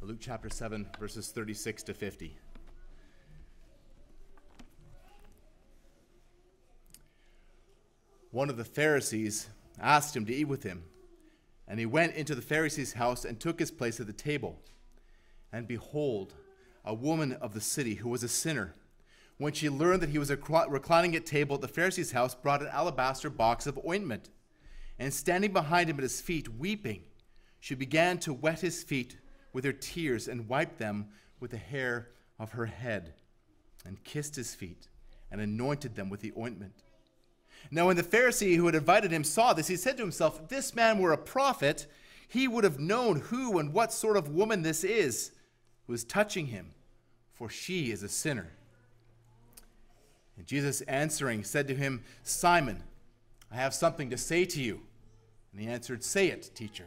Luke chapter 7, verses 36 to 50. One of the Pharisees asked him to eat with him, and he went into the Pharisee's house and took his place at the table. And behold, a woman of the city who was a sinner, when she learned that he was reclining at table at the Pharisee's house, brought an alabaster box of ointment. And standing behind him at his feet, weeping, she began to wet his feet with her tears and wiped them with the hair of her head, and kissed his feet and anointed them with the ointment. Now, when the Pharisee who had invited him saw this, he said to himself, If this man were a prophet, he would have known who and what sort of woman this is who is touching him, for she is a sinner. And Jesus answering said to him, Simon, I have something to say to you. And he answered, Say it, teacher.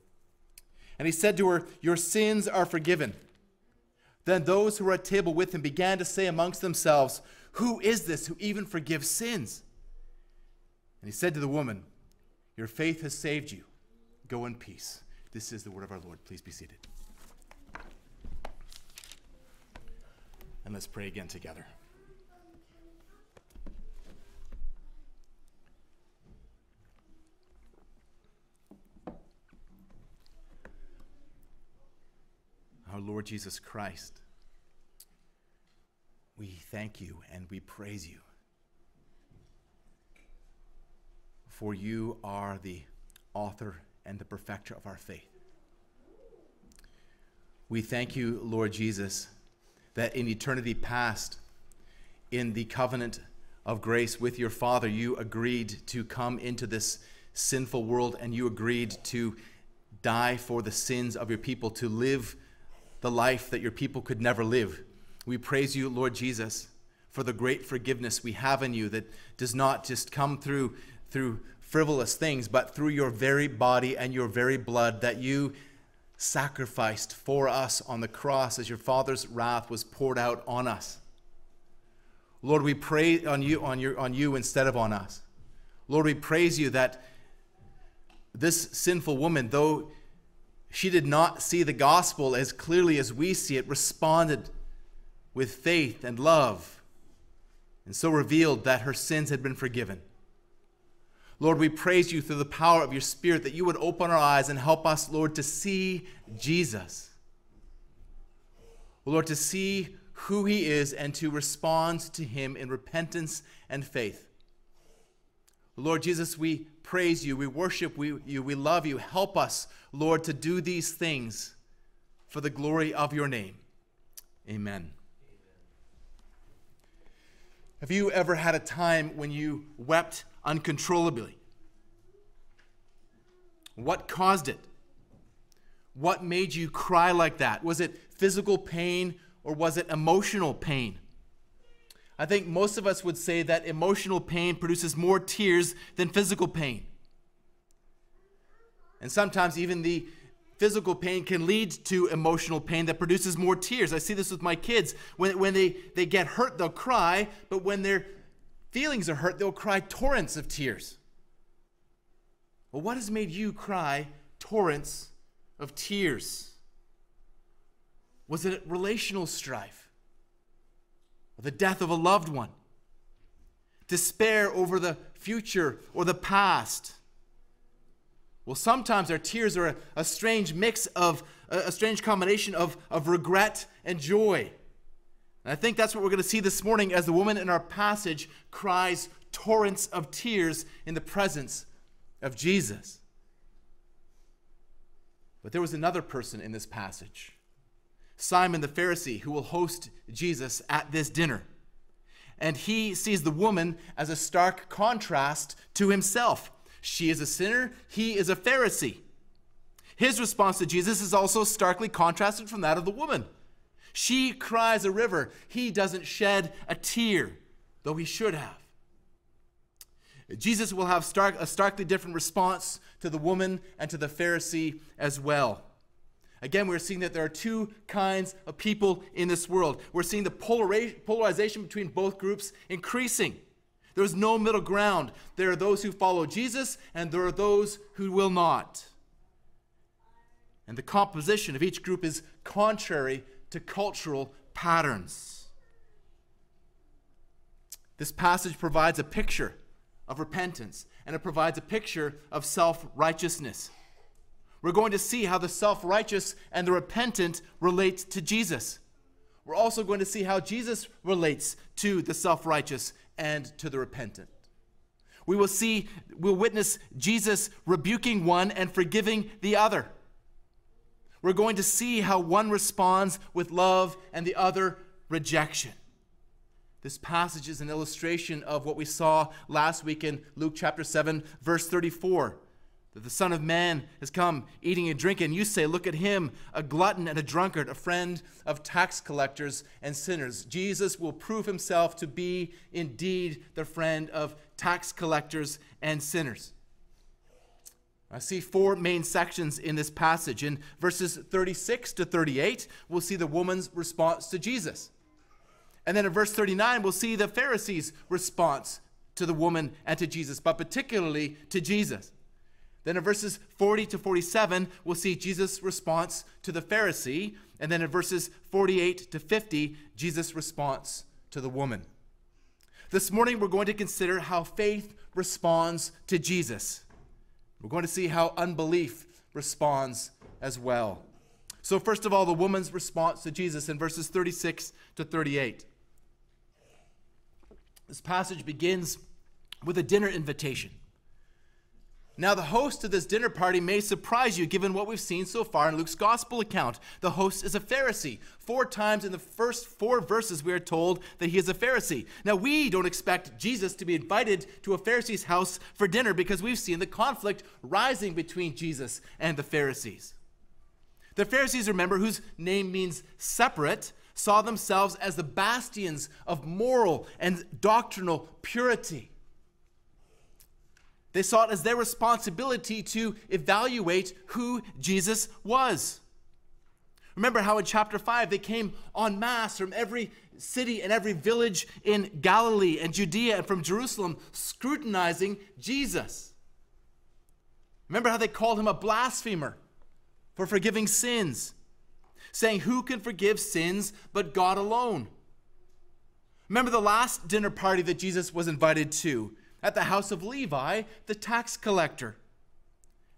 And he said to her, Your sins are forgiven. Then those who were at table with him began to say amongst themselves, Who is this who even forgives sins? And he said to the woman, Your faith has saved you. Go in peace. This is the word of our Lord. Please be seated. And let's pray again together. Our Lord Jesus Christ, we thank you and we praise you. For you are the author and the perfecter of our faith. We thank you, Lord Jesus, that in eternity past, in the covenant of grace with your Father, you agreed to come into this sinful world and you agreed to die for the sins of your people, to live the life that your people could never live. We praise you, Lord Jesus, for the great forgiveness we have in you that does not just come through through frivolous things, but through your very body and your very blood that you sacrificed for us on the cross as your Father's wrath was poured out on us. Lord, we pray on you, on, your, on you instead of on us. Lord, we praise you that this sinful woman, though she did not see the gospel as clearly as we see it, responded with faith and love, and so revealed that her sins had been forgiven. Lord, we praise you through the power of your Spirit that you would open our eyes and help us, Lord, to see Jesus. Lord, to see who he is and to respond to him in repentance and faith. Lord Jesus, we praise you, we worship you, we love you. Help us, Lord, to do these things for the glory of your name. Amen. Have you ever had a time when you wept uncontrollably? What caused it? What made you cry like that? Was it physical pain or was it emotional pain? I think most of us would say that emotional pain produces more tears than physical pain. And sometimes even the physical pain can lead to emotional pain that produces more tears. I see this with my kids. When, when they, they get hurt, they'll cry, but when their feelings are hurt, they'll cry torrents of tears. Well, what has made you cry torrents of tears? Was it relational strife? Or the death of a loved one, despair over the future or the past. Well, sometimes our tears are a, a strange mix of, a, a strange combination of, of regret and joy. And I think that's what we're going to see this morning as the woman in our passage cries torrents of tears in the presence of Jesus. But there was another person in this passage Simon the Pharisee, who will host Jesus at this dinner. And he sees the woman as a stark contrast to himself. She is a sinner, he is a Pharisee. His response to Jesus is also starkly contrasted from that of the woman. She cries a river, he doesn't shed a tear, though he should have. Jesus will have stark, a starkly different response to the woman and to the Pharisee as well. Again, we're seeing that there are two kinds of people in this world. We're seeing the polarization between both groups increasing. There's no middle ground. There are those who follow Jesus, and there are those who will not. And the composition of each group is contrary to cultural patterns. This passage provides a picture of repentance, and it provides a picture of self righteousness. We're going to see how the self righteous and the repentant relate to Jesus. We're also going to see how Jesus relates to the self righteous and to the repentant. We will see, we'll witness Jesus rebuking one and forgiving the other. We're going to see how one responds with love and the other rejection. This passage is an illustration of what we saw last week in Luke chapter 7, verse 34. That the Son of Man has come eating and drinking. You say, Look at him, a glutton and a drunkard, a friend of tax collectors and sinners. Jesus will prove himself to be indeed the friend of tax collectors and sinners. I see four main sections in this passage. In verses 36 to 38, we'll see the woman's response to Jesus. And then in verse 39, we'll see the Pharisees' response to the woman and to Jesus, but particularly to Jesus. Then in verses 40 to 47, we'll see Jesus' response to the Pharisee. And then in verses 48 to 50, Jesus' response to the woman. This morning, we're going to consider how faith responds to Jesus. We're going to see how unbelief responds as well. So, first of all, the woman's response to Jesus in verses 36 to 38. This passage begins with a dinner invitation. Now, the host of this dinner party may surprise you given what we've seen so far in Luke's gospel account. The host is a Pharisee. Four times in the first four verses, we are told that he is a Pharisee. Now, we don't expect Jesus to be invited to a Pharisee's house for dinner because we've seen the conflict rising between Jesus and the Pharisees. The Pharisees, remember, whose name means separate, saw themselves as the bastions of moral and doctrinal purity. They saw it as their responsibility to evaluate who Jesus was. Remember how in chapter 5 they came en masse from every city and every village in Galilee and Judea and from Jerusalem scrutinizing Jesus. Remember how they called him a blasphemer for forgiving sins saying, Who can forgive sins but God alone? Remember the last dinner party that Jesus was invited to at the house of Levi, the tax collector.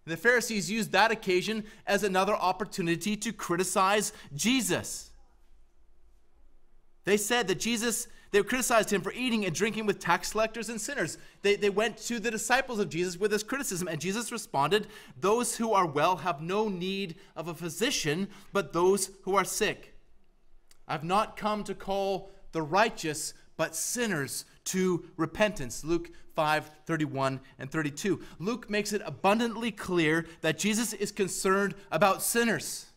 The Pharisees used that occasion as another opportunity to criticize Jesus. They said that Jesus they criticized him for eating and drinking with tax collectors and sinners. They, they went to the disciples of Jesus with this criticism, and Jesus responded, Those who are well have no need of a physician, but those who are sick. I've not come to call the righteous, but sinners to repentance. Luke 5 31 and 32. Luke makes it abundantly clear that Jesus is concerned about sinners.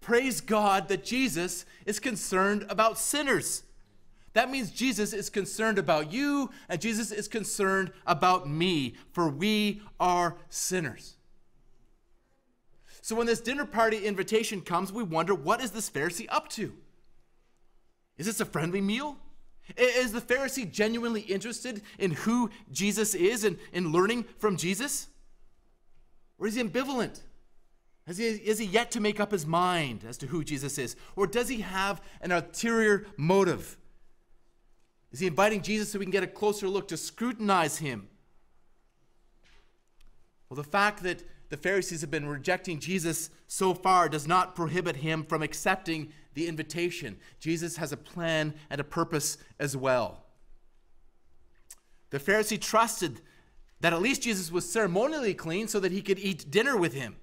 Praise God that Jesus is concerned about sinners. That means Jesus is concerned about you and Jesus is concerned about me, for we are sinners. So when this dinner party invitation comes, we wonder what is this Pharisee up to? Is this a friendly meal? Is the Pharisee genuinely interested in who Jesus is and in learning from Jesus? Or is he ambivalent? Has he, is he yet to make up his mind as to who Jesus is? Or does he have an ulterior motive? Is he inviting Jesus so we can get a closer look to scrutinize him? Well, the fact that the Pharisees have been rejecting Jesus so far does not prohibit him from accepting the invitation. Jesus has a plan and a purpose as well. The Pharisee trusted that at least Jesus was ceremonially clean so that he could eat dinner with him.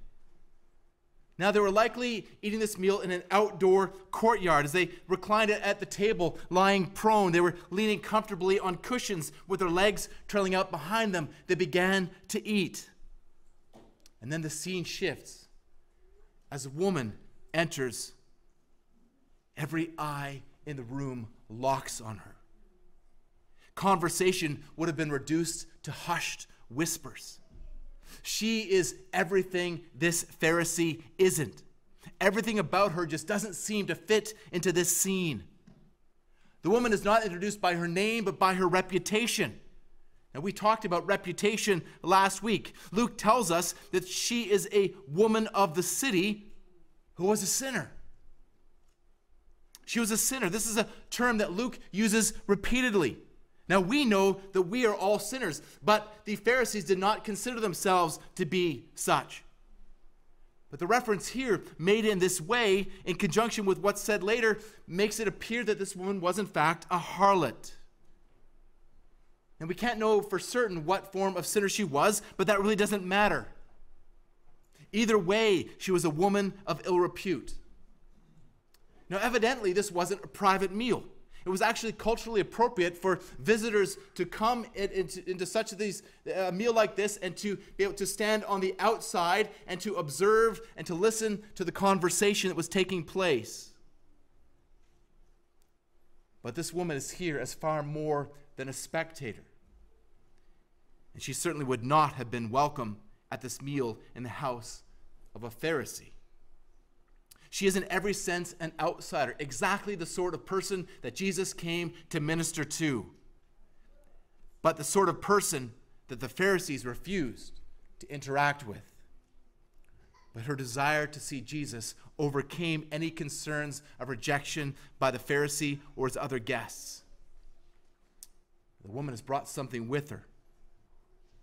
Now, they were likely eating this meal in an outdoor courtyard as they reclined at the table, lying prone. They were leaning comfortably on cushions with their legs trailing out behind them. They began to eat. And then the scene shifts as a woman enters. Every eye in the room locks on her. Conversation would have been reduced to hushed whispers. She is everything this Pharisee isn't. Everything about her just doesn't seem to fit into this scene. The woman is not introduced by her name, but by her reputation. And we talked about reputation last week. Luke tells us that she is a woman of the city who was a sinner. She was a sinner. This is a term that Luke uses repeatedly. Now we know that we are all sinners, but the Pharisees did not consider themselves to be such. But the reference here, made in this way, in conjunction with what's said later, makes it appear that this woman was in fact a harlot. And we can't know for certain what form of sinner she was, but that really doesn't matter. Either way, she was a woman of ill repute. Now, evidently, this wasn't a private meal. It was actually culturally appropriate for visitors to come into, into such a meal like this and to be able to stand on the outside and to observe and to listen to the conversation that was taking place. But this woman is here as far more than a spectator. And she certainly would not have been welcome at this meal in the house of a Pharisee. She is, in every sense, an outsider, exactly the sort of person that Jesus came to minister to, but the sort of person that the Pharisees refused to interact with. But her desire to see Jesus overcame any concerns of rejection by the Pharisee or his other guests. The woman has brought something with her.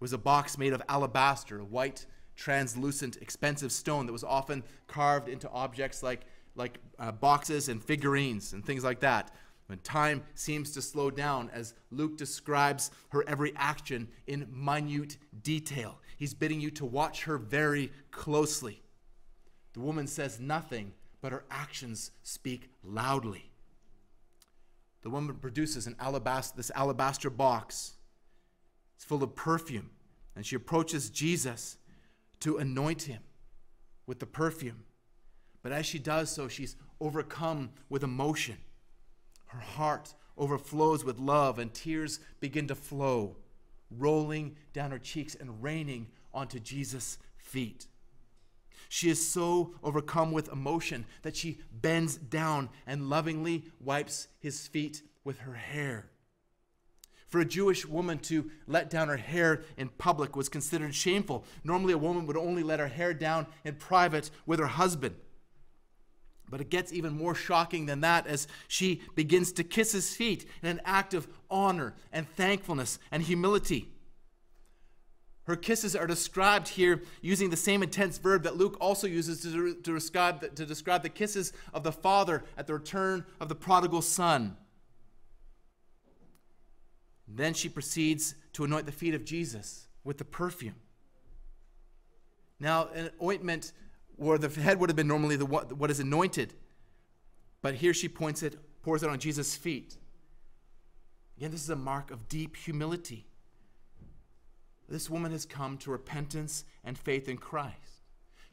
Was a box made of alabaster, a white translucent, expensive stone that was often carved into objects like, like uh, boxes and figurines and things like that. When time seems to slow down as Luke describes her every action in minute detail, he's bidding you to watch her very closely. The woman says nothing, but her actions speak loudly. The woman produces an alabaster, this alabaster box. It's full of perfume, and she approaches Jesus to anoint him with the perfume. But as she does so, she's overcome with emotion. Her heart overflows with love, and tears begin to flow, rolling down her cheeks and raining onto Jesus' feet. She is so overcome with emotion that she bends down and lovingly wipes his feet with her hair. For a Jewish woman to let down her hair in public was considered shameful. Normally, a woman would only let her hair down in private with her husband. But it gets even more shocking than that as she begins to kiss his feet in an act of honor and thankfulness and humility. Her kisses are described here using the same intense verb that Luke also uses to, to, describe, to describe the kisses of the father at the return of the prodigal son. Then she proceeds to anoint the feet of Jesus with the perfume. Now, an ointment where the head would have been normally the what is anointed, but here she points it, pours it on Jesus' feet. Again, this is a mark of deep humility. This woman has come to repentance and faith in Christ.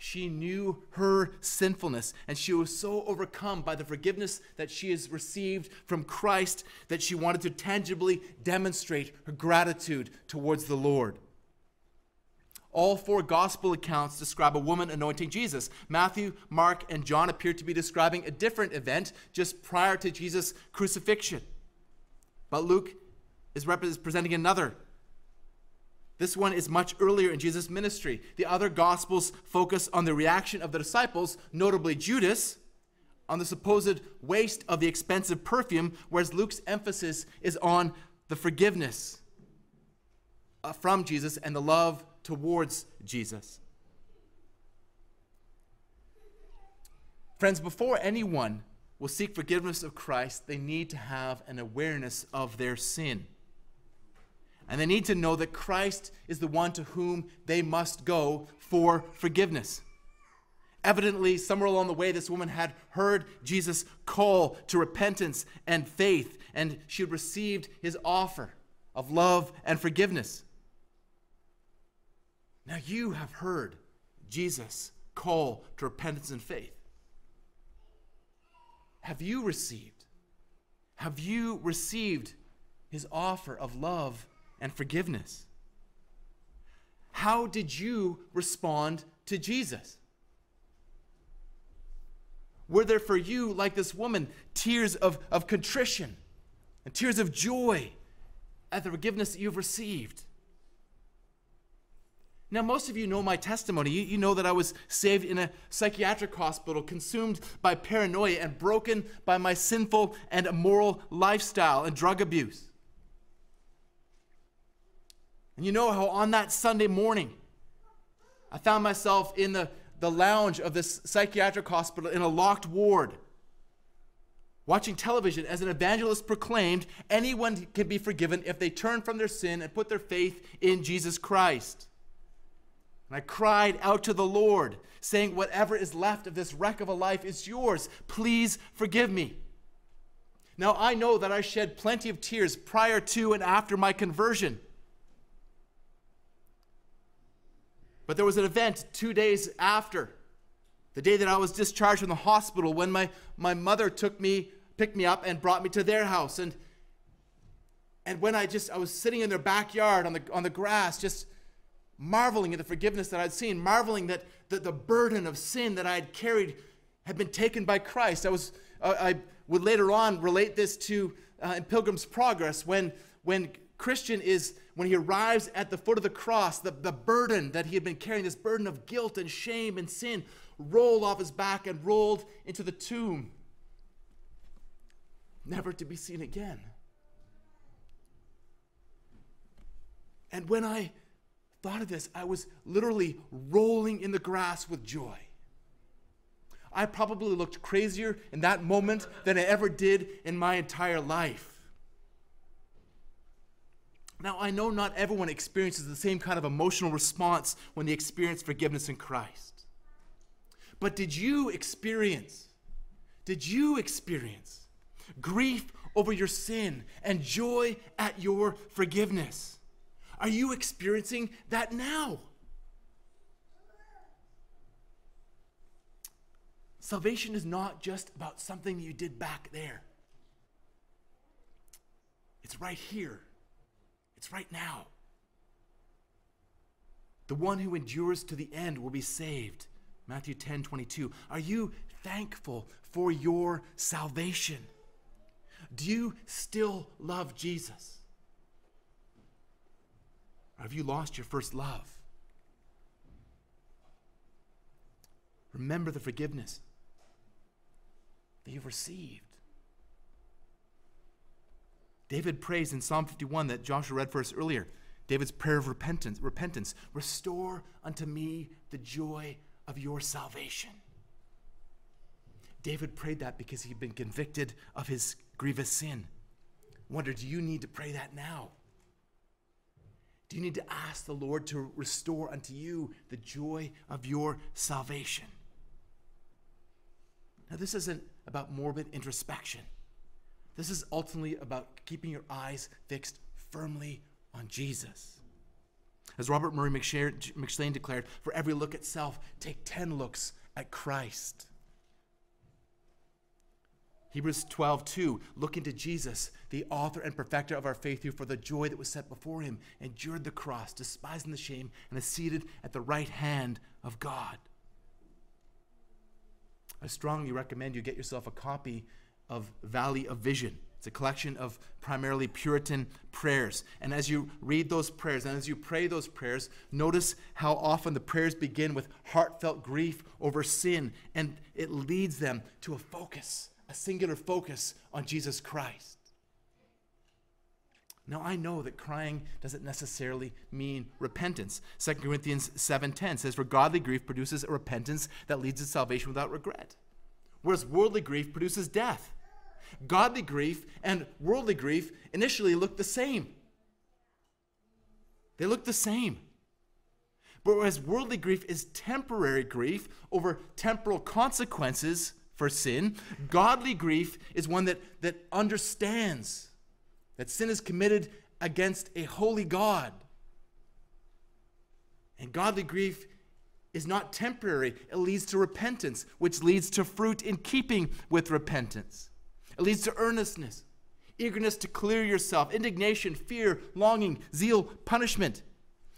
She knew her sinfulness, and she was so overcome by the forgiveness that she has received from Christ that she wanted to tangibly demonstrate her gratitude towards the Lord. All four gospel accounts describe a woman anointing Jesus. Matthew, Mark, and John appear to be describing a different event just prior to Jesus' crucifixion. But Luke is presenting another this one is much earlier in Jesus' ministry. The other Gospels focus on the reaction of the disciples, notably Judas, on the supposed waste of the expensive perfume, whereas Luke's emphasis is on the forgiveness uh, from Jesus and the love towards Jesus. Friends, before anyone will seek forgiveness of Christ, they need to have an awareness of their sin. And they need to know that Christ is the one to whom they must go for forgiveness. Evidently, somewhere along the way, this woman had heard Jesus' call to repentance and faith, and she had received his offer of love and forgiveness. Now, you have heard Jesus' call to repentance and faith. Have you received? Have you received his offer of love and forgiveness? How did you respond to Jesus? Were there for you, like this woman, tears of, of contrition and tears of joy at the forgiveness that you've received? Now, most of you know my testimony. You, you, know that I was saved in a psychiatric hospital, consumed by paranoia, and broken by my sinful and immoral lifestyle and drug abuse. And you know how on that Sunday morning, I found myself in the, the lounge of this psychiatric hospital in a locked ward, watching television as an evangelist proclaimed anyone can be forgiven if they turn from their sin and put their faith in Jesus Christ. And I cried out to the Lord, saying, Whatever is left of this wreck of a life is yours. Please forgive me. Now, I know that I shed plenty of tears prior to and after my conversion. But there was an event two days after, the day that I was discharged from the hospital, when my, my mother took me, picked me up, and brought me to their house. And, and when I just, I was sitting in their backyard on the, on the grass, just marveling at the forgiveness that I'd seen, marveling that the, the burden of sin that I had carried had been taken by Christ. I was, uh, I would later on relate this to uh, in Pilgrim's Progress when, when Christian is, when he arrives at the foot of the cross, the, the burden that he had been carrying, this burden of guilt and shame and sin, rolled off his back and rolled into the tomb, never to be seen again. And when I thought of this, I was literally rolling in the grass with joy. I probably looked crazier in that moment than I ever did in my entire life. Now, I know not everyone experiences the same kind of emotional response when they experience forgiveness in Christ. But did you experience, did you experience grief over your sin and joy at your forgiveness? Are you experiencing that now? Salvation is not just about something you did back there. It's right here. It's right now. The one who endures to the end will be saved. Matthew 10 22. Are you thankful for your salvation? Do you still love Jesus? Or have you lost your first love? Remember the forgiveness that you've received. David prays in Psalm 51 that Joshua read for us earlier. David's prayer of repentance, repentance, restore unto me the joy of your salvation. David prayed that because he'd been convicted of his grievous sin. wonder, do you need to pray that now? Do you need to ask the Lord to restore unto you the joy of your salvation? Now, this isn't about morbid introspection. This is ultimately about keeping your eyes fixed firmly on Jesus. As Robert Murray M'Cheyne declared, for every look at self, take 10 looks at Christ. Hebrews 12, 2, looking to Jesus, the author and perfecter of our faith, who for the joy that was set before him endured the cross, despising the shame, and is seated at the right hand of God. I strongly recommend you get yourself a copy of Valley of Vision. It's a collection of primarily Puritan prayers. And as you read those prayers and as you pray those prayers, notice how often the prayers begin with heartfelt grief over sin, and it leads them to a focus a singular focus on Jesus Christ. Now I know that crying doesn't necessarily mean repentance. 2 Corinthians 7:10 says for godly grief produces a repentance that leads to salvation without regret. Whereas worldly grief produces death. Godly grief and worldly grief initially look the same. They look the same. But whereas worldly grief is temporary grief over temporal consequences for sin, godly grief is one that, that understands that sin is committed against a holy God. And godly grief is not temporary, it leads to repentance, which leads to fruit in keeping with repentance. It leads to earnestness, eagerness to clear yourself, indignation, fear, longing, zeal, punishment.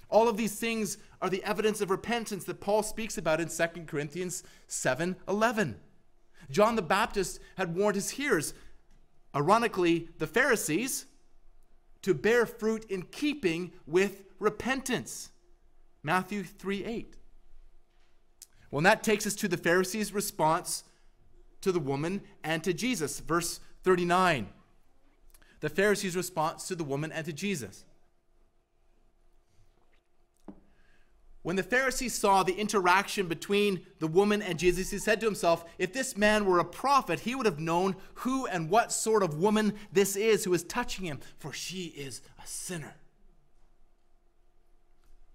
All of these things are the evidence of repentance that Paul speaks about in 2 Corinthians 7 11. John the Baptist had warned his hearers, ironically, the Pharisees, to bear fruit in keeping with repentance. Matthew 3 8. Well, and that takes us to the Pharisees' response to the woman and to Jesus. Verse 39. The Pharisees' response to the woman and to Jesus. When the Pharisees saw the interaction between the woman and Jesus, he said to himself, If this man were a prophet, he would have known who and what sort of woman this is who is touching him, for she is a sinner.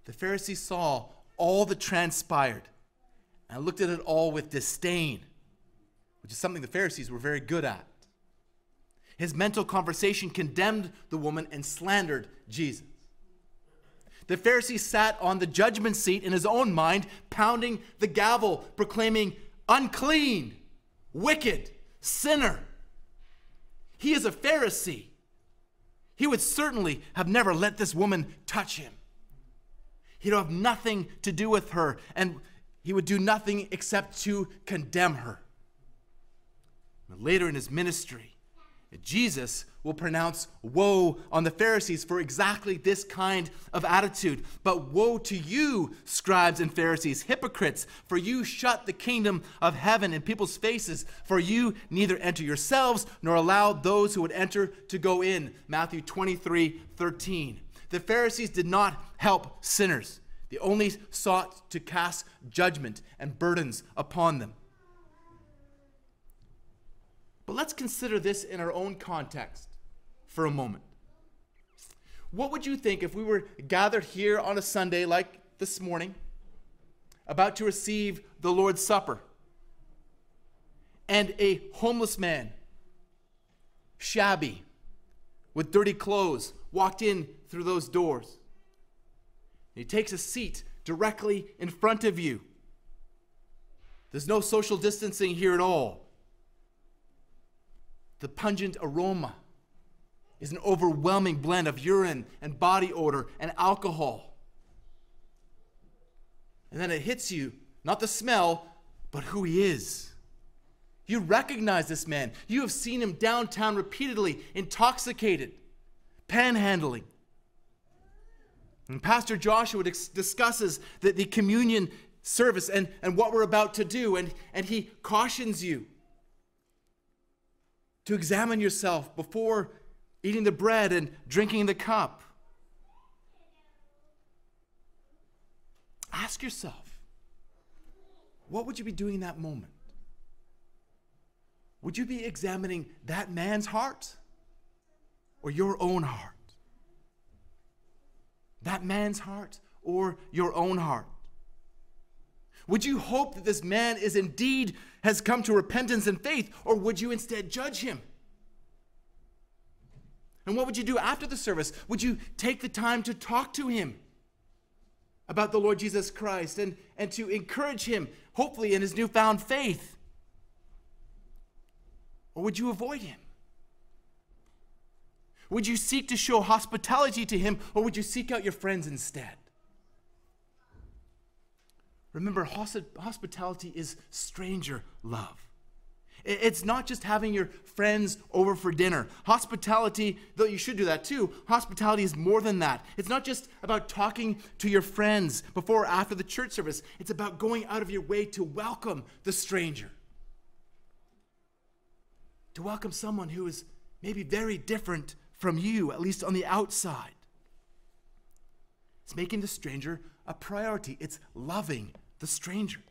The Pharisees saw all that transpired and looked at it all with disdain, which is something the Pharisees were very good at. His mental conversation condemned the woman and slandered Jesus. The Pharisee sat on the judgment seat in his own mind, pounding the gavel, proclaiming, unclean, wicked, sinner. He is a Pharisee. He would certainly have never let this woman touch him. He'd have nothing to do with her, and he would do nothing except to condemn her. Later in his ministry, Jesus will pronounce woe on the Pharisees for exactly this kind of attitude. But woe to you, scribes and Pharisees, hypocrites, for you shut the kingdom of heaven in people's faces, for you neither enter yourselves nor allow those who would enter to go in. Matthew 23 13. The Pharisees did not help sinners, they only sought to cast judgment and burdens upon them. But let's consider this in our own context for a moment. What would you think if we were gathered here on a Sunday like this morning, about to receive the Lord's Supper, and a homeless man, shabby, with dirty clothes, walked in through those doors? He takes a seat directly in front of you. There's no social distancing here at all. The pungent aroma is an overwhelming blend of urine and body odor and alcohol. And then it hits you, not the smell, but who he is. You recognize this man. You have seen him downtown repeatedly, intoxicated, panhandling. And Pastor Joshua discusses the, the communion service and, and what we're about to do, and, and he cautions you to examine yourself before eating the bread and drinking the cup. Ask yourself, what would you be doing in that moment? Would you be examining that man's heart or your own heart? That man's heart or your own heart? Would you hope that this man is indeed has come to repentance and faith, or would you instead judge him? And what would you do after the service? Would you take the time to talk to him about the Lord Jesus Christ and, and to encourage him, hopefully, in his newfound faith? Or would you avoid him? Would you seek to show hospitality to him, or would you seek out your friends instead? Remember, hospitality is stranger love. It's not just having your friends over for dinner. Hospitality, though you should do that too, hospitality is more than that. It's not just about talking to your friends before or after the church service, it's about going out of your way to welcome the stranger. To welcome someone who is maybe very different from you, at least on the outside. It's making the stranger a priority, it's loving the stranger.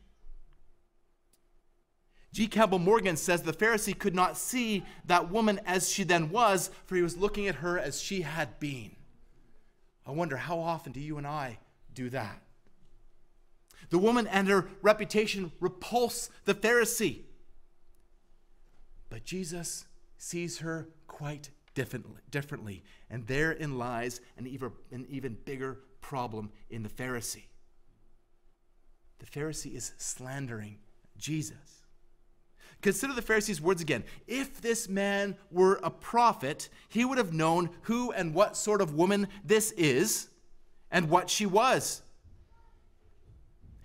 G. Campbell Morgan says the Pharisee could not see that woman as she then was, for he was looking at her as she had been. I wonder how often do you and I do that? The woman and her reputation repulse the Pharisee. But Jesus sees her quite differently, and therein lies an even, an even bigger problem in the Pharisee. The Pharisee is slandering Jesus. Consider the Pharisee's words again. If this man were a prophet, he would have known who and what sort of woman this is and what she was.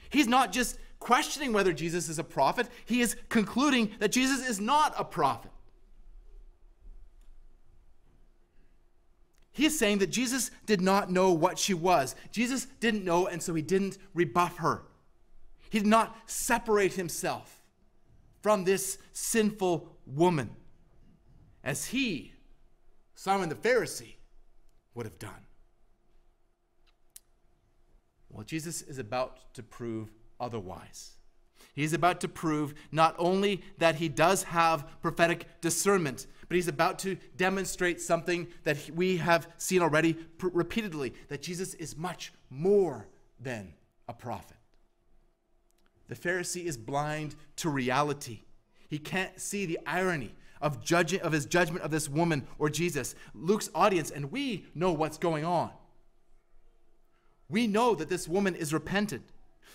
He's not just questioning whether Jesus is a prophet, he is concluding that Jesus is not a prophet. He is saying that Jesus did not know what she was. Jesus didn't know, and so he didn't rebuff her. He did not separate himself from this sinful woman as he, Simon the Pharisee, would have done. Well, Jesus is about to prove otherwise. He's about to prove not only that he does have prophetic discernment, but he's about to demonstrate something that we have seen already repeatedly that Jesus is much more than a prophet. The Pharisee is blind to reality. He can't see the irony of, judging, of his judgment of this woman or Jesus. Luke's audience, and we know what's going on. We know that this woman is repentant.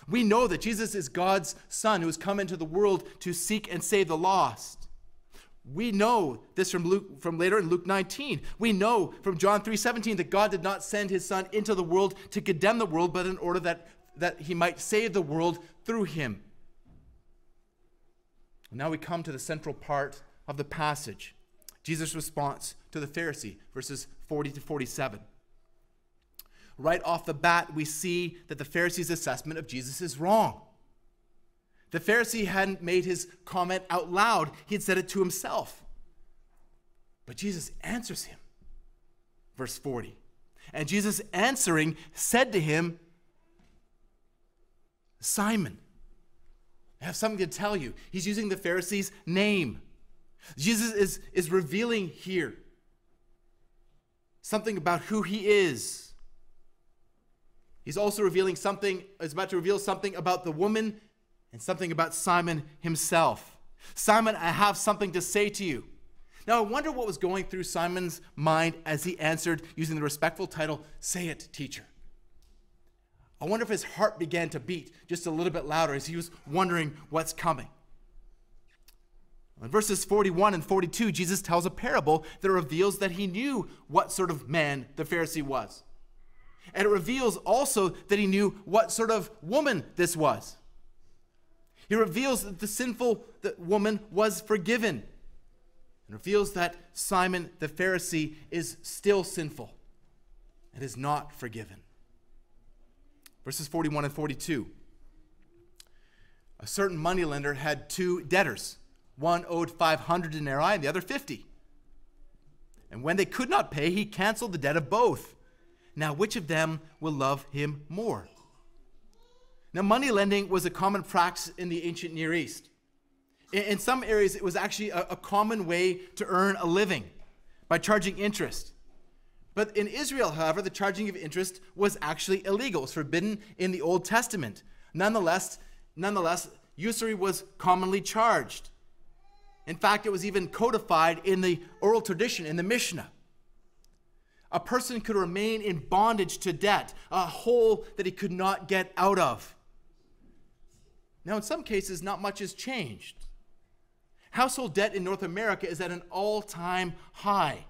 We know that Jesus is God's Son who has come into the world to seek and save the lost. We know this from Luke from later in Luke 19. We know from John 3:17 that God did not send his son into the world to condemn the world, but in order that, that he might save the world through him. Now we come to the central part of the passage. Jesus' response to the Pharisee, verses 40 to 47. Right off the bat, we see that the Pharisee's assessment of Jesus is wrong. The Pharisee hadn't made his comment out loud, he had said it to himself. But Jesus answers him. Verse 40. And Jesus answering said to him, Simon, I have something to tell you. He's using the Pharisee's name. Jesus is, is revealing here something about who he is. He's also revealing something, is about to reveal something about the woman and something about Simon himself. Simon, I have something to say to you. Now, I wonder what was going through Simon's mind as he answered using the respectful title, Say it, teacher. I wonder if his heart began to beat just a little bit louder as he was wondering what's coming. In verses 41 and 42, Jesus tells a parable that reveals that he knew what sort of man the Pharisee was. And it reveals also that he knew what sort of woman this was. He reveals that the sinful woman was forgiven and reveals that Simon the Pharisee is still sinful and is not forgiven. Verses 41 and 42. A certain moneylender had two debtors. One owed 500 denarii and the other 50. And when they could not pay, he canceled the debt of both. Now, which of them will love him more? Now, money lending was a common practice in the ancient Near East. In, in some areas, it was actually a, a common way to earn a living by charging interest. But in Israel, however, the charging of interest was actually illegal. It was forbidden in the Old Testament. Nonetheless, nonetheless, usury was commonly charged. In fact, it was even codified in the oral tradition, in the Mishnah. A person could remain in bondage to debt, a hole that he could not get out of. Now, in some cases, not much has changed. Household debt in North America is at an all time high.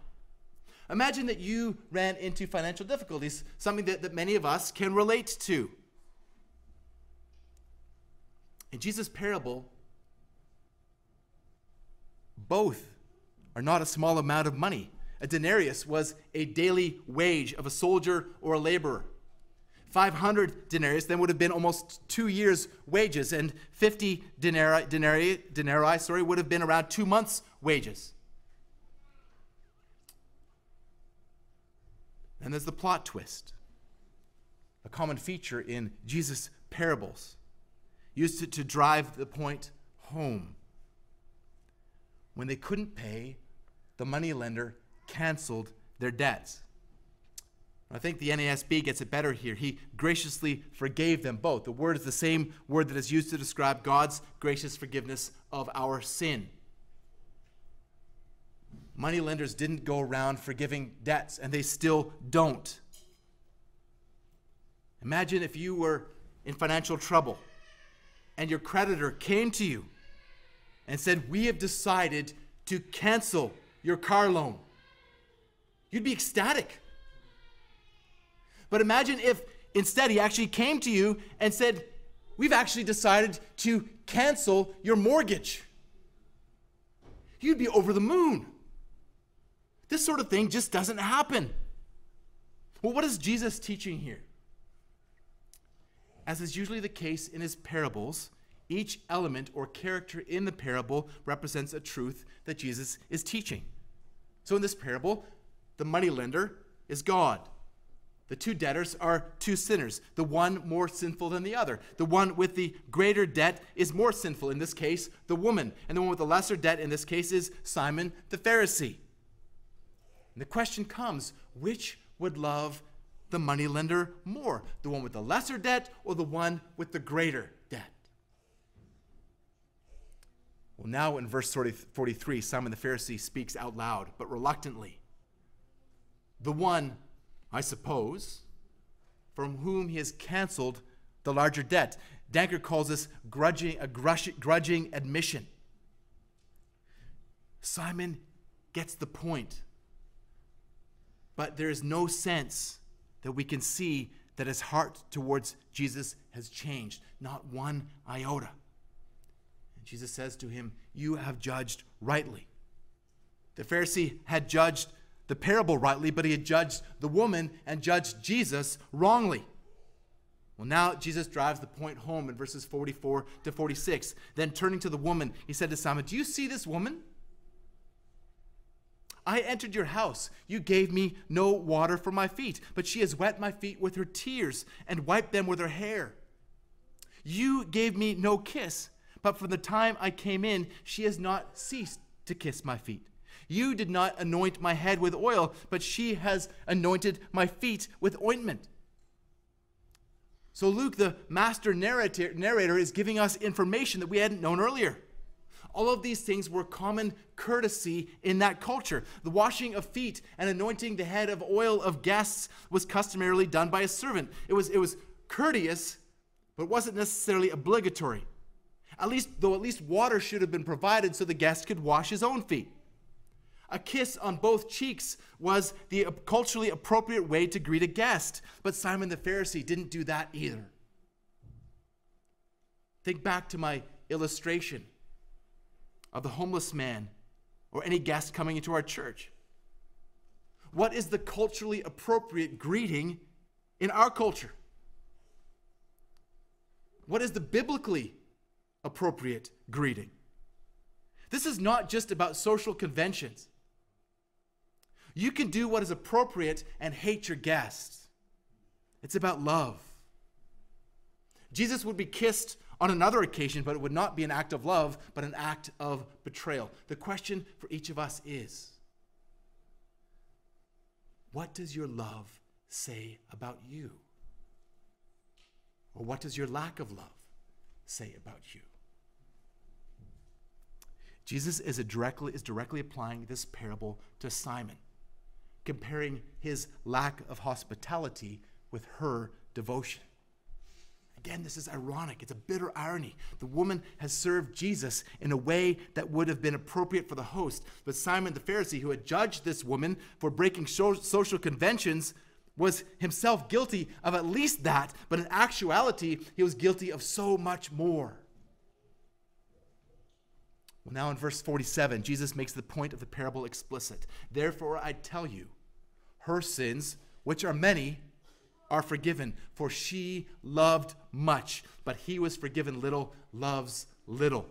Imagine that you ran into financial difficulties, something that, that many of us can relate to. In Jesus' parable, both are not a small amount of money. A denarius was a daily wage of a soldier or a laborer. 500 denarius then would have been almost two years' wages, and 50 denarii, denarii, denarii sorry, would have been around two months' wages. And there's the plot twist, a common feature in Jesus' parables, used to, to drive the point home. When they couldn't pay, the moneylender canceled their debts. I think the NASB gets it better here. He graciously forgave them both. The word is the same word that is used to describe God's gracious forgiveness of our sin. Moneylenders didn't go around forgiving debts, and they still don't. Imagine if you were in financial trouble and your creditor came to you and said, We have decided to cancel your car loan. You'd be ecstatic. But imagine if instead he actually came to you and said, We've actually decided to cancel your mortgage. You'd be over the moon. This sort of thing just doesn't happen. Well, what is Jesus teaching here? As is usually the case in his parables, each element or character in the parable represents a truth that Jesus is teaching. So in this parable, the moneylender is God. The two debtors are two sinners, the one more sinful than the other. The one with the greater debt is more sinful, in this case, the woman. And the one with the lesser debt, in this case, is Simon the Pharisee. And the question comes which would love the moneylender more? The one with the lesser debt or the one with the greater debt? Well, now in verse 43, Simon the Pharisee speaks out loud, but reluctantly. The one I suppose, from whom he has canceled the larger debt. Danker calls this grudging, a grudging admission. Simon gets the point, but there is no sense that we can see that his heart towards Jesus has changed, not one iota. And Jesus says to him, You have judged rightly. The Pharisee had judged the parable rightly, but he had judged the woman and judged Jesus wrongly. Well, now Jesus drives the point home in verses 44 to 46. Then turning to the woman, he said to Simon, Do you see this woman? I entered your house. You gave me no water for my feet, but she has wet my feet with her tears and wiped them with her hair. You gave me no kiss, but from the time I came in, she has not ceased to kiss my feet. You did not anoint my head with oil, but she has anointed my feet with ointment. So, Luke, the master narrator, is giving us information that we hadn't known earlier. All of these things were common courtesy in that culture. The washing of feet and anointing the head of oil of guests was customarily done by a servant. It was, it was courteous, but wasn't necessarily obligatory. At least, though at least water should have been provided so the guest could wash his own feet. A kiss on both cheeks was the culturally appropriate way to greet a guest, but Simon the Pharisee didn't do that either. Think back to my illustration of the homeless man or any guest coming into our church. What is the culturally appropriate greeting in our culture? What is the biblically appropriate greeting? This is not just about social conventions. You can do what is appropriate and hate your guests. It's about love. Jesus would be kissed on another occasion, but it would not be an act of love, but an act of betrayal. The question for each of us is what does your love say about you? Or what does your lack of love say about you? Jesus is directly, is directly applying this parable to Simon comparing his lack of hospitality with her devotion. Again, this is ironic. It's a bitter irony. The woman has served Jesus in a way that would have been appropriate for the host. But Simon the Pharisee, who had judged this woman for breaking social conventions, was himself guilty of at least that, but in actuality, he was guilty of so much more. Well, now in verse 47, Jesus makes the point of the parable explicit. Therefore, I tell you, her sins, which are many, are forgiven, for she loved much, but he was forgiven little, loves little.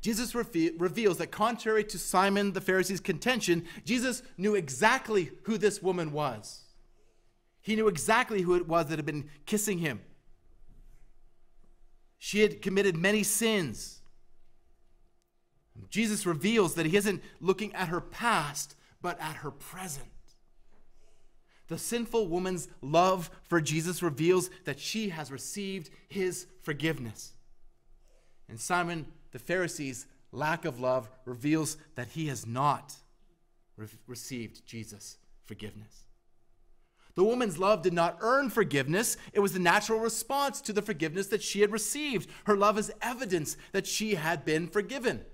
Jesus reve- reveals that contrary to Simon the Pharisee's contention, Jesus knew exactly who this woman was. He knew exactly who it was that had been kissing him. She had committed many sins. Jesus reveals that he isn't looking at her past, but at her present. The sinful woman's love for Jesus reveals that she has received his forgiveness. And Simon the Pharisee's lack of love reveals that he has not re- received Jesus' forgiveness. The woman's love did not earn forgiveness, it was the natural response to the forgiveness that she had received. Her love is evidence that she had been forgiven.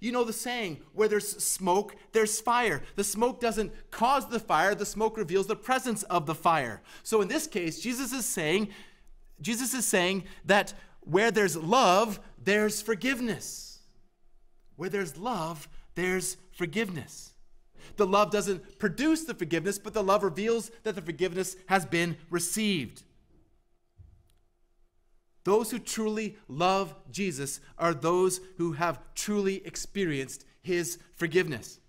You know the saying, where there's smoke, there's fire. The smoke doesn't cause the fire, the smoke reveals the presence of the fire. So in this case, Jesus is saying, Jesus is saying that where there's love, there's forgiveness. Where there's love, there's forgiveness. The love doesn't produce the forgiveness, but the love reveals that the forgiveness has been received. Those who truly love Jesus are those who have truly experienced his forgiveness.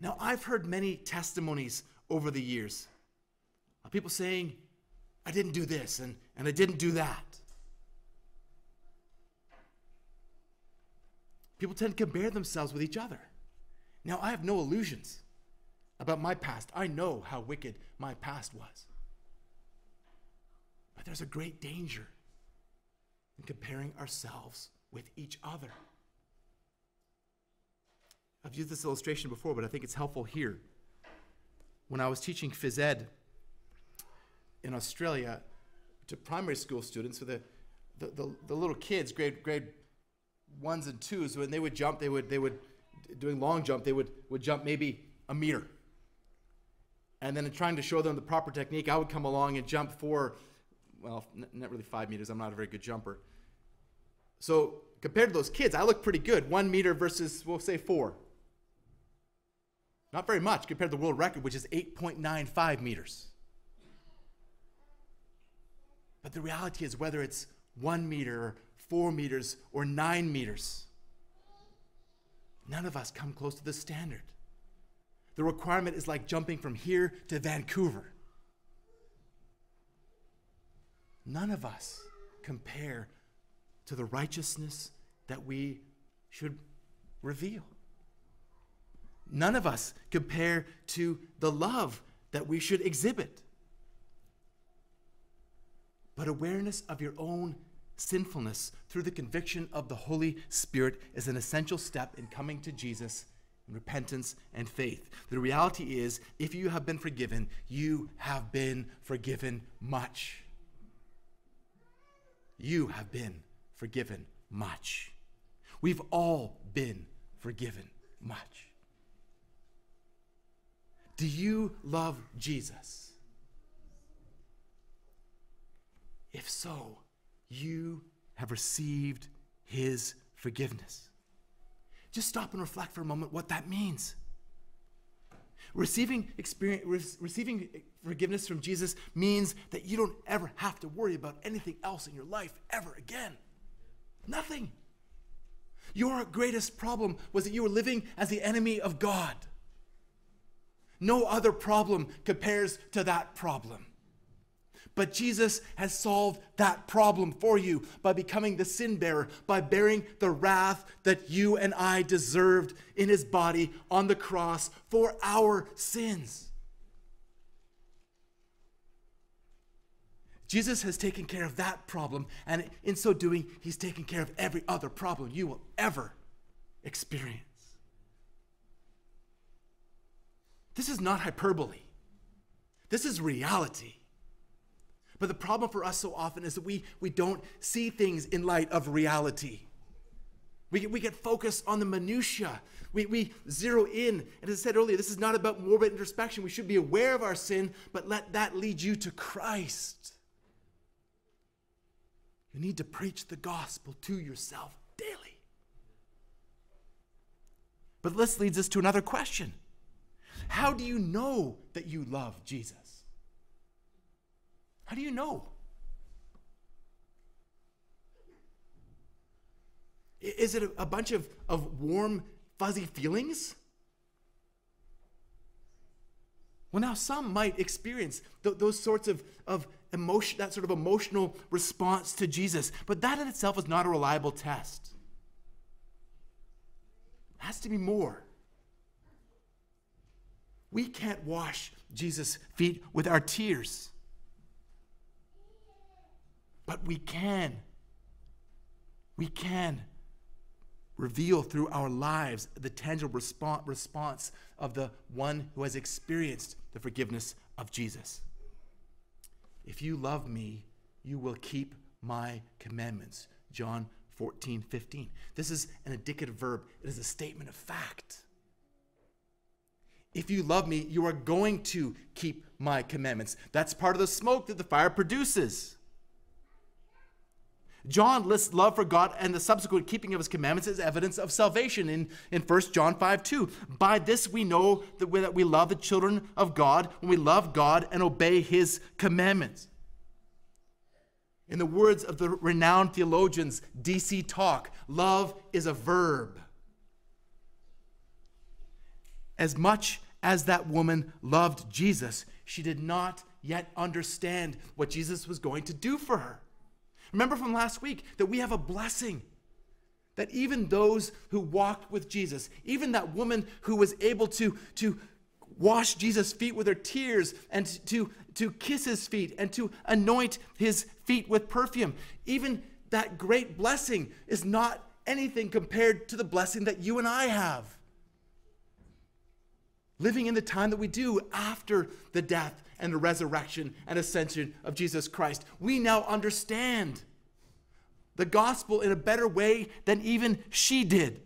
Now, I've heard many testimonies over the years of people saying, I didn't do this and, and I didn't do that. People tend to compare themselves with each other. Now, I have no illusions about my past. I know how wicked my past was. But there's a great danger in comparing ourselves with each other. I've used this illustration before, but I think it's helpful here. When I was teaching phys ed in Australia to primary school students, so the, the, the, the little kids, grade, grade ones and twos, when they would jump, they would, they would, doing long jump, they would, would jump maybe a meter. And then in trying to show them the proper technique, I would come along and jump for, well, not really five meters. I'm not a very good jumper. So compared to those kids, I look pretty good. One meter versus, we'll say four. Not very much compared to the world record, which is 8.95 meters. But the reality is, whether it's one meter, or four meters, or nine meters, none of us come close to the standard. The requirement is like jumping from here to Vancouver. None of us compare to the righteousness that we should reveal. None of us compare to the love that we should exhibit. But awareness of your own sinfulness through the conviction of the Holy Spirit is an essential step in coming to Jesus in repentance and faith. The reality is, if you have been forgiven, you have been forgiven much. You have been forgiven much. We've all been forgiven much. Do you love Jesus? If so, you have received his forgiveness. Just stop and reflect for a moment what that means. Receiving, experience, receiving forgiveness from Jesus means that you don't ever have to worry about anything else in your life ever again. Nothing. Your greatest problem was that you were living as the enemy of God. No other problem compares to that problem. But Jesus has solved that problem for you by becoming the sin bearer, by bearing the wrath that you and I deserved in his body on the cross for our sins. Jesus has taken care of that problem, and in so doing, he's taken care of every other problem you will ever experience. This is not hyperbole, this is reality. But the problem for us so often is that we, we don't see things in light of reality. We, we get focused on the minutiae. We, we zero in. And as I said earlier, this is not about morbid introspection. We should be aware of our sin, but let that lead you to Christ. You need to preach the gospel to yourself daily. But this leads us to another question How do you know that you love Jesus? How do you know? Is it a, bunch of, of warm, fuzzy feelings? Well, now some might experience th- those sorts of, of emotion, that sort of emotional response to Jesus, but that in itself is not a reliable test. It has to be more. We can't wash Jesus' feet with our tears, but we can. We can reveal through our lives the tangible response of the one who has experienced the forgiveness of Jesus. If you love me, you will keep my commandments. John 14, 15. This is an indicative verb, it is a statement of fact. If you love me, you are going to keep my commandments. That's part of the smoke that the fire produces. John lists love for God and the subsequent keeping of his commandments as evidence of salvation in, in 1 John 5 2. By this we know that we, that we love the children of God when we love God and obey his commandments. In the words of the renowned theologians D.C. Talk, love is a verb. As much as that woman loved Jesus, she did not yet understand what Jesus was going to do for her. Remember from last week that we have a blessing. That even those who walked with Jesus, even that woman who was able to, to wash Jesus' feet with her tears and to, to kiss his feet and to anoint his feet with perfume, even that great blessing is not anything compared to the blessing that you and I have. Living in the time that we do after the death and the resurrection and ascension of Jesus Christ. We now understand the gospel in a better way than even she did.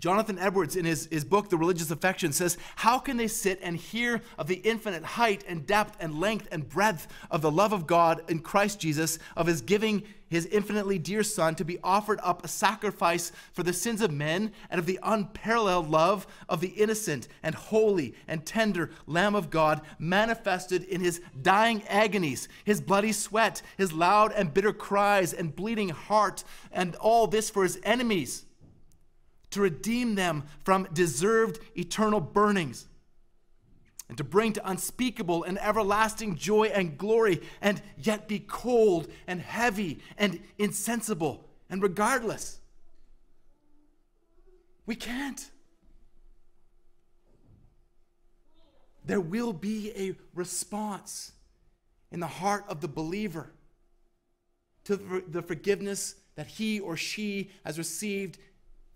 Jonathan Edwards, in his, his book, The Religious Affection, says, How can they sit and hear of the infinite height and depth and length and breadth of the love of God in Christ Jesus, of his giving his infinitely dear Son to be offered up a sacrifice for the sins of men, and of the unparalleled love of the innocent and holy and tender Lamb of God manifested in his dying agonies, his bloody sweat, his loud and bitter cries and bleeding heart, and all this for his enemies? To redeem them from deserved eternal burnings, and to bring to unspeakable and everlasting joy and glory, and yet be cold and heavy and insensible and regardless. We can't. There will be a response in the heart of the believer to the forgiveness that he or she has received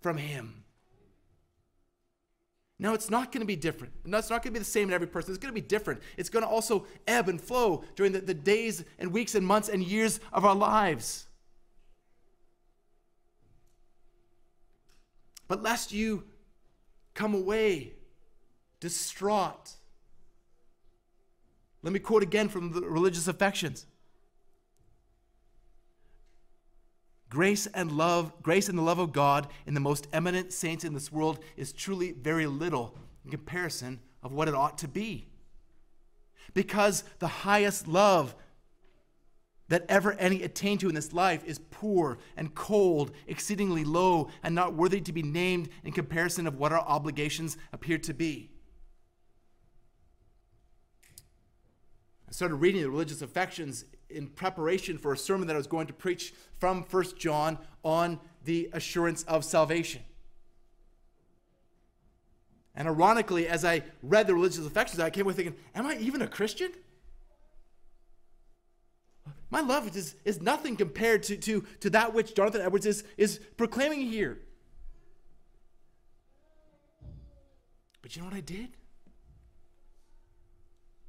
from Him. Now, it's not going to be different. No, it's not going to be the same in every person. It's going to be different. It's going to also ebb and flow during the, the days and weeks and months and years of our lives. But lest you come away distraught, let me quote again from the religious affections. Grace and love, grace and the love of God in the most eminent saints in this world is truly very little in comparison of what it ought to be. Because the highest love that ever any attain to in this life is poor and cold, exceedingly low, and not worthy to be named in comparison of what our obligations appear to be. Started reading the religious affections in preparation for a sermon that I was going to preach from First John on the assurance of salvation. And ironically, as I read the religious affections, I came away thinking, Am I even a Christian? My love is, is nothing compared to, to, to that which Jonathan Edwards is, is proclaiming here. But you know what I did?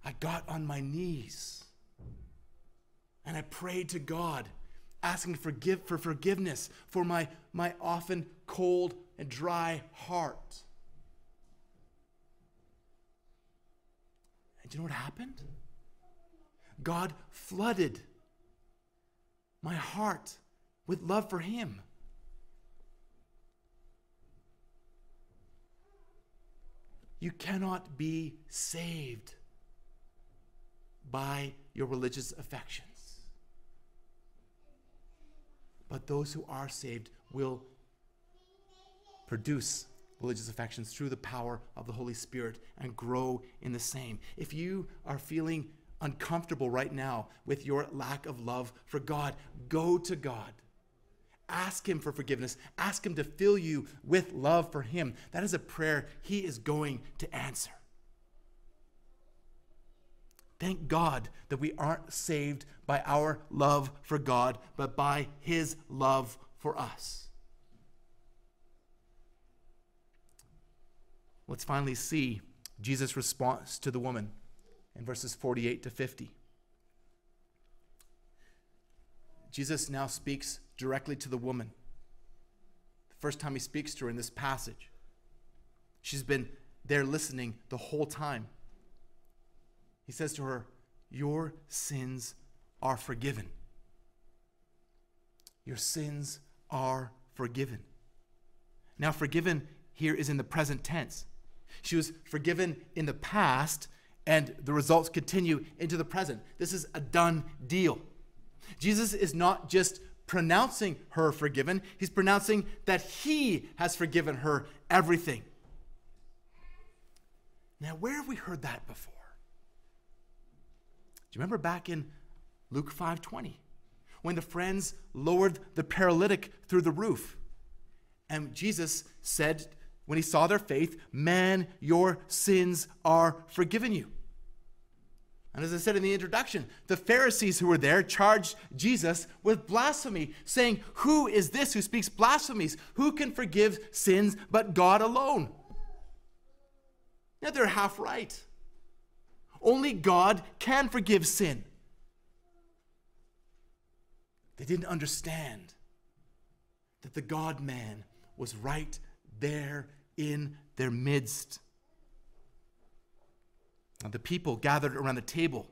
I got on my knees and I prayed to God, asking forgive, for forgiveness for my, my often cold and dry heart. And you know what happened? God flooded my heart with love for Him. You cannot be saved by your religious affections. but those who are saved will produce religious affections through the power of the Holy Spirit and grow in the same. If you are feeling uncomfortable right now with your lack of love for God, go to God. Ask Him for forgiveness. Ask Him to fill you with love for Him. That is a prayer He is going to answer. Thank God that we aren't saved by our love for God, but by His love for us. Let's finally see Jesus' response to the woman in verses 48 to 50. Jesus now speaks directly to the woman. The first time he speaks to her in this passage. She's been there listening the whole time. He says to her, Your sins are forgiven. Your sins are forgiven. Now, forgiven here is in the present tense. She was forgiven in the past, and the results continue into the present. This is a done deal. Jesus is not just pronouncing her forgiven, he's pronouncing that he has forgiven her everything. Now, where have we heard that before? You remember back in Luke 5:20 when the friends lowered the paralytic through the roof? And Jesus said when he saw their faith, Man, your sins are forgiven you. And as I said in the introduction, the Pharisees who were there charged Jesus with blasphemy, saying, Who is this who speaks blasphemies? Who can forgive sins but God alone? Now they're half right. Only God can forgive sin. They didn't understand that the God man was right there in their midst. And the people gathered around the table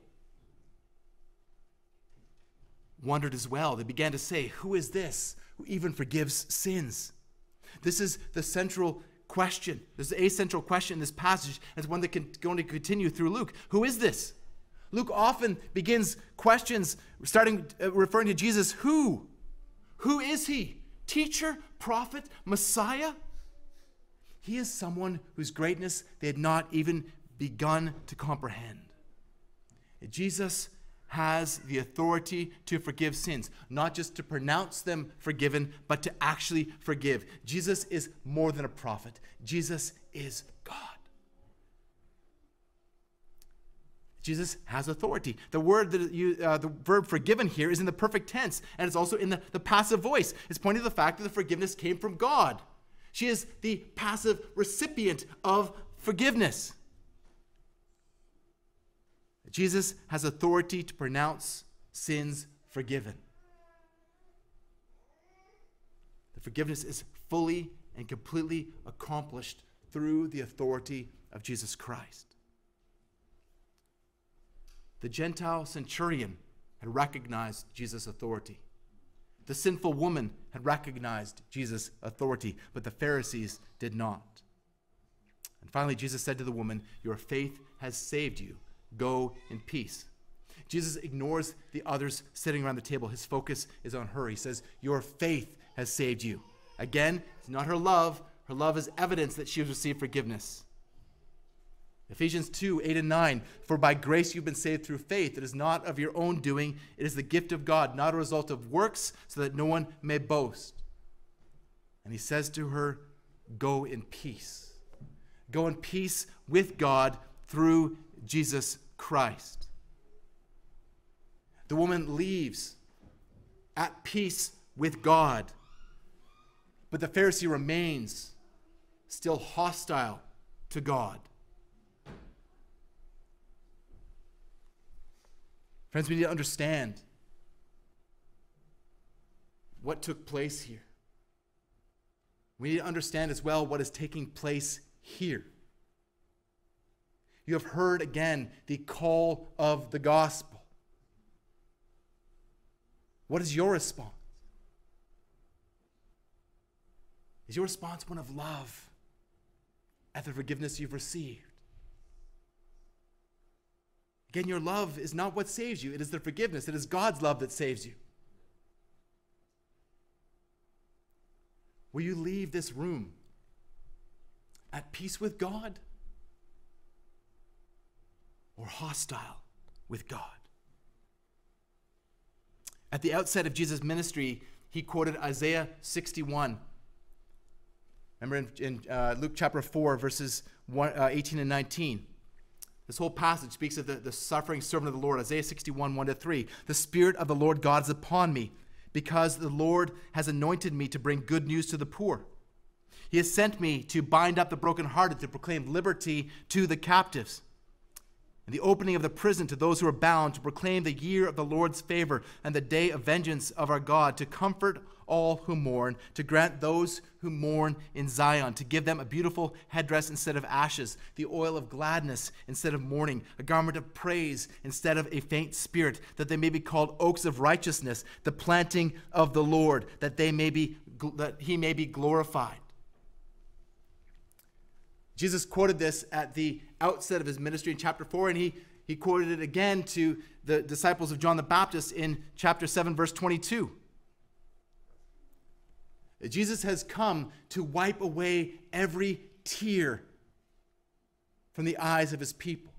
wondered as well. They began to say, Who is this who even forgives sins? This is the central question. This is a central question in this passage, it's one that's going to continue through Luke. Who is this? Luke often begins questions starting uh, referring to Jesus. Who? Who is he? Teacher, prophet, Messiah? He is someone whose greatness they had not even begun to comprehend. Jesus has the authority to forgive sins, not just to pronounce them forgiven, but to actually forgive. Jesus is more than a prophet, Jesus is God. Jesus has authority. The word that you, uh, the verb forgiven here is in the perfect tense, and it's also in the, the passive voice. It's pointing to the fact that the forgiveness came from God. She is the passive recipient of forgiveness. Jesus has authority to pronounce sins forgiven. The forgiveness is fully and completely accomplished through the authority of Jesus Christ. The Gentile centurion had recognized Jesus' authority. The sinful woman had recognized Jesus' authority, but the Pharisees did not. And finally, Jesus said to the woman, Your faith has saved you. Go in peace. Jesus ignores the others sitting around the table. His focus is on her. He says, Your faith has saved you. Again, it's not her love. Her love is evidence that she has received forgiveness. Ephesians 2 8 and 9. For by grace you've been saved through faith. It is not of your own doing, it is the gift of God, not a result of works, so that no one may boast. And he says to her, Go in peace. Go in peace with God through Jesus Christ. The woman leaves at peace with God, but the Pharisee remains still hostile to God. Friends, we need to understand what took place here. We need to understand as well what is taking place here. You have heard again the call of the gospel. What is your response? Is your response one of love at the forgiveness you've received? Again, your love is not what saves you, it is the forgiveness. It is God's love that saves you. Will you leave this room at peace with God or hostile with God? At the outset of Jesus' ministry, he quoted Isaiah 61. Remember in, in uh, Luke chapter 4, verses one, uh, 18 and 19. This whole passage speaks of the, the suffering servant of the Lord, Isaiah 61, 1 to 3. The Spirit of the Lord God is upon me, because the Lord has anointed me to bring good news to the poor. He has sent me to bind up the brokenhearted, to proclaim liberty to the captives, and the opening of the prison to those who are bound, to proclaim the year of the Lord's favor and the day of vengeance of our God, to comfort all who mourn, to grant those who mourn in Zion, to give them a beautiful headdress instead of ashes, the oil of gladness instead of mourning, a garment of praise instead of a faint spirit, that they may be called oaks of righteousness, the planting of the Lord, that they may be that he may be glorified. Jesus quoted this at the outset of his ministry in chapter 4, and he, he quoted it again to the disciples of John the Baptist in chapter 7, verse 22. Jesus has come to wipe away every tear from the eyes of his people.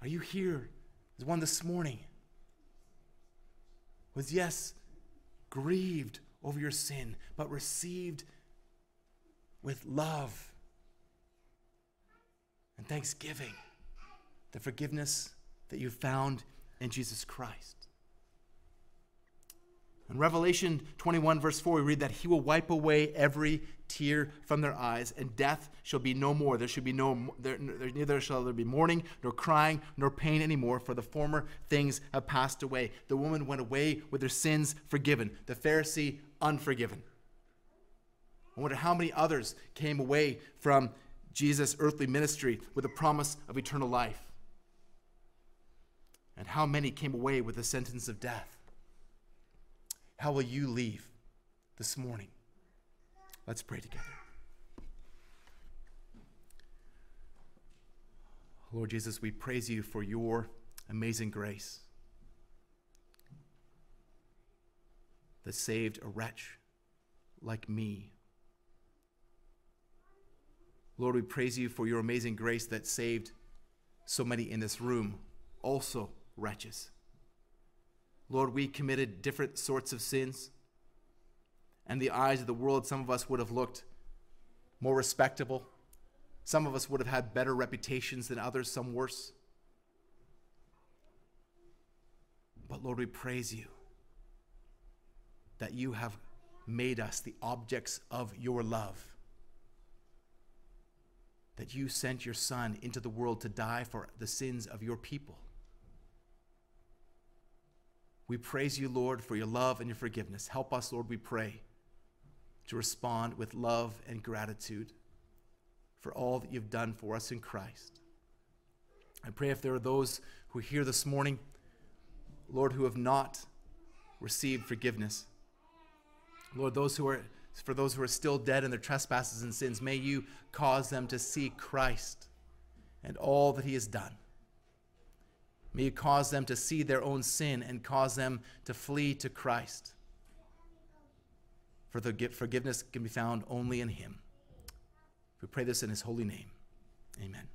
Are you here as one this morning? Was, yes, grieved over your sin, but received with love and thanksgiving the forgiveness that you found in Jesus Christ. In Revelation 21, verse 4, we read that he will wipe away every tear from their eyes, and death shall be no more. There should be no there, neither shall there be mourning, nor crying, nor pain anymore, for the former things have passed away. The woman went away with her sins forgiven, the Pharisee unforgiven. I wonder how many others came away from Jesus' earthly ministry with the promise of eternal life. And how many came away with the sentence of death. How will you leave this morning? Let's pray together. Lord Jesus, we praise you for your amazing grace that saved a wretch like me. Lord, we praise you for your amazing grace that saved so many in this room, also wretches. Lord, we committed different sorts of sins. And the eyes of the world, some of us would have looked more respectable. Some of us would have had better reputations than others, some worse. But Lord, we praise you that you have made us the objects of your love. That you sent your Son into the world to die for the sins of your people. We praise you, Lord, for your love and your forgiveness. Help us, Lord, we pray, to respond with love and gratitude for all that you've done for us in Christ. I pray if there are those who are here this morning, Lord, who have not received forgiveness, Lord, those who are for those who are still dead in their trespasses and sins, may you cause them to see Christ and all that he has done. May you cause them to see their own sin and cause them to flee to Christ. For the forgiveness can be found only in Him. We pray this in His holy name. Amen.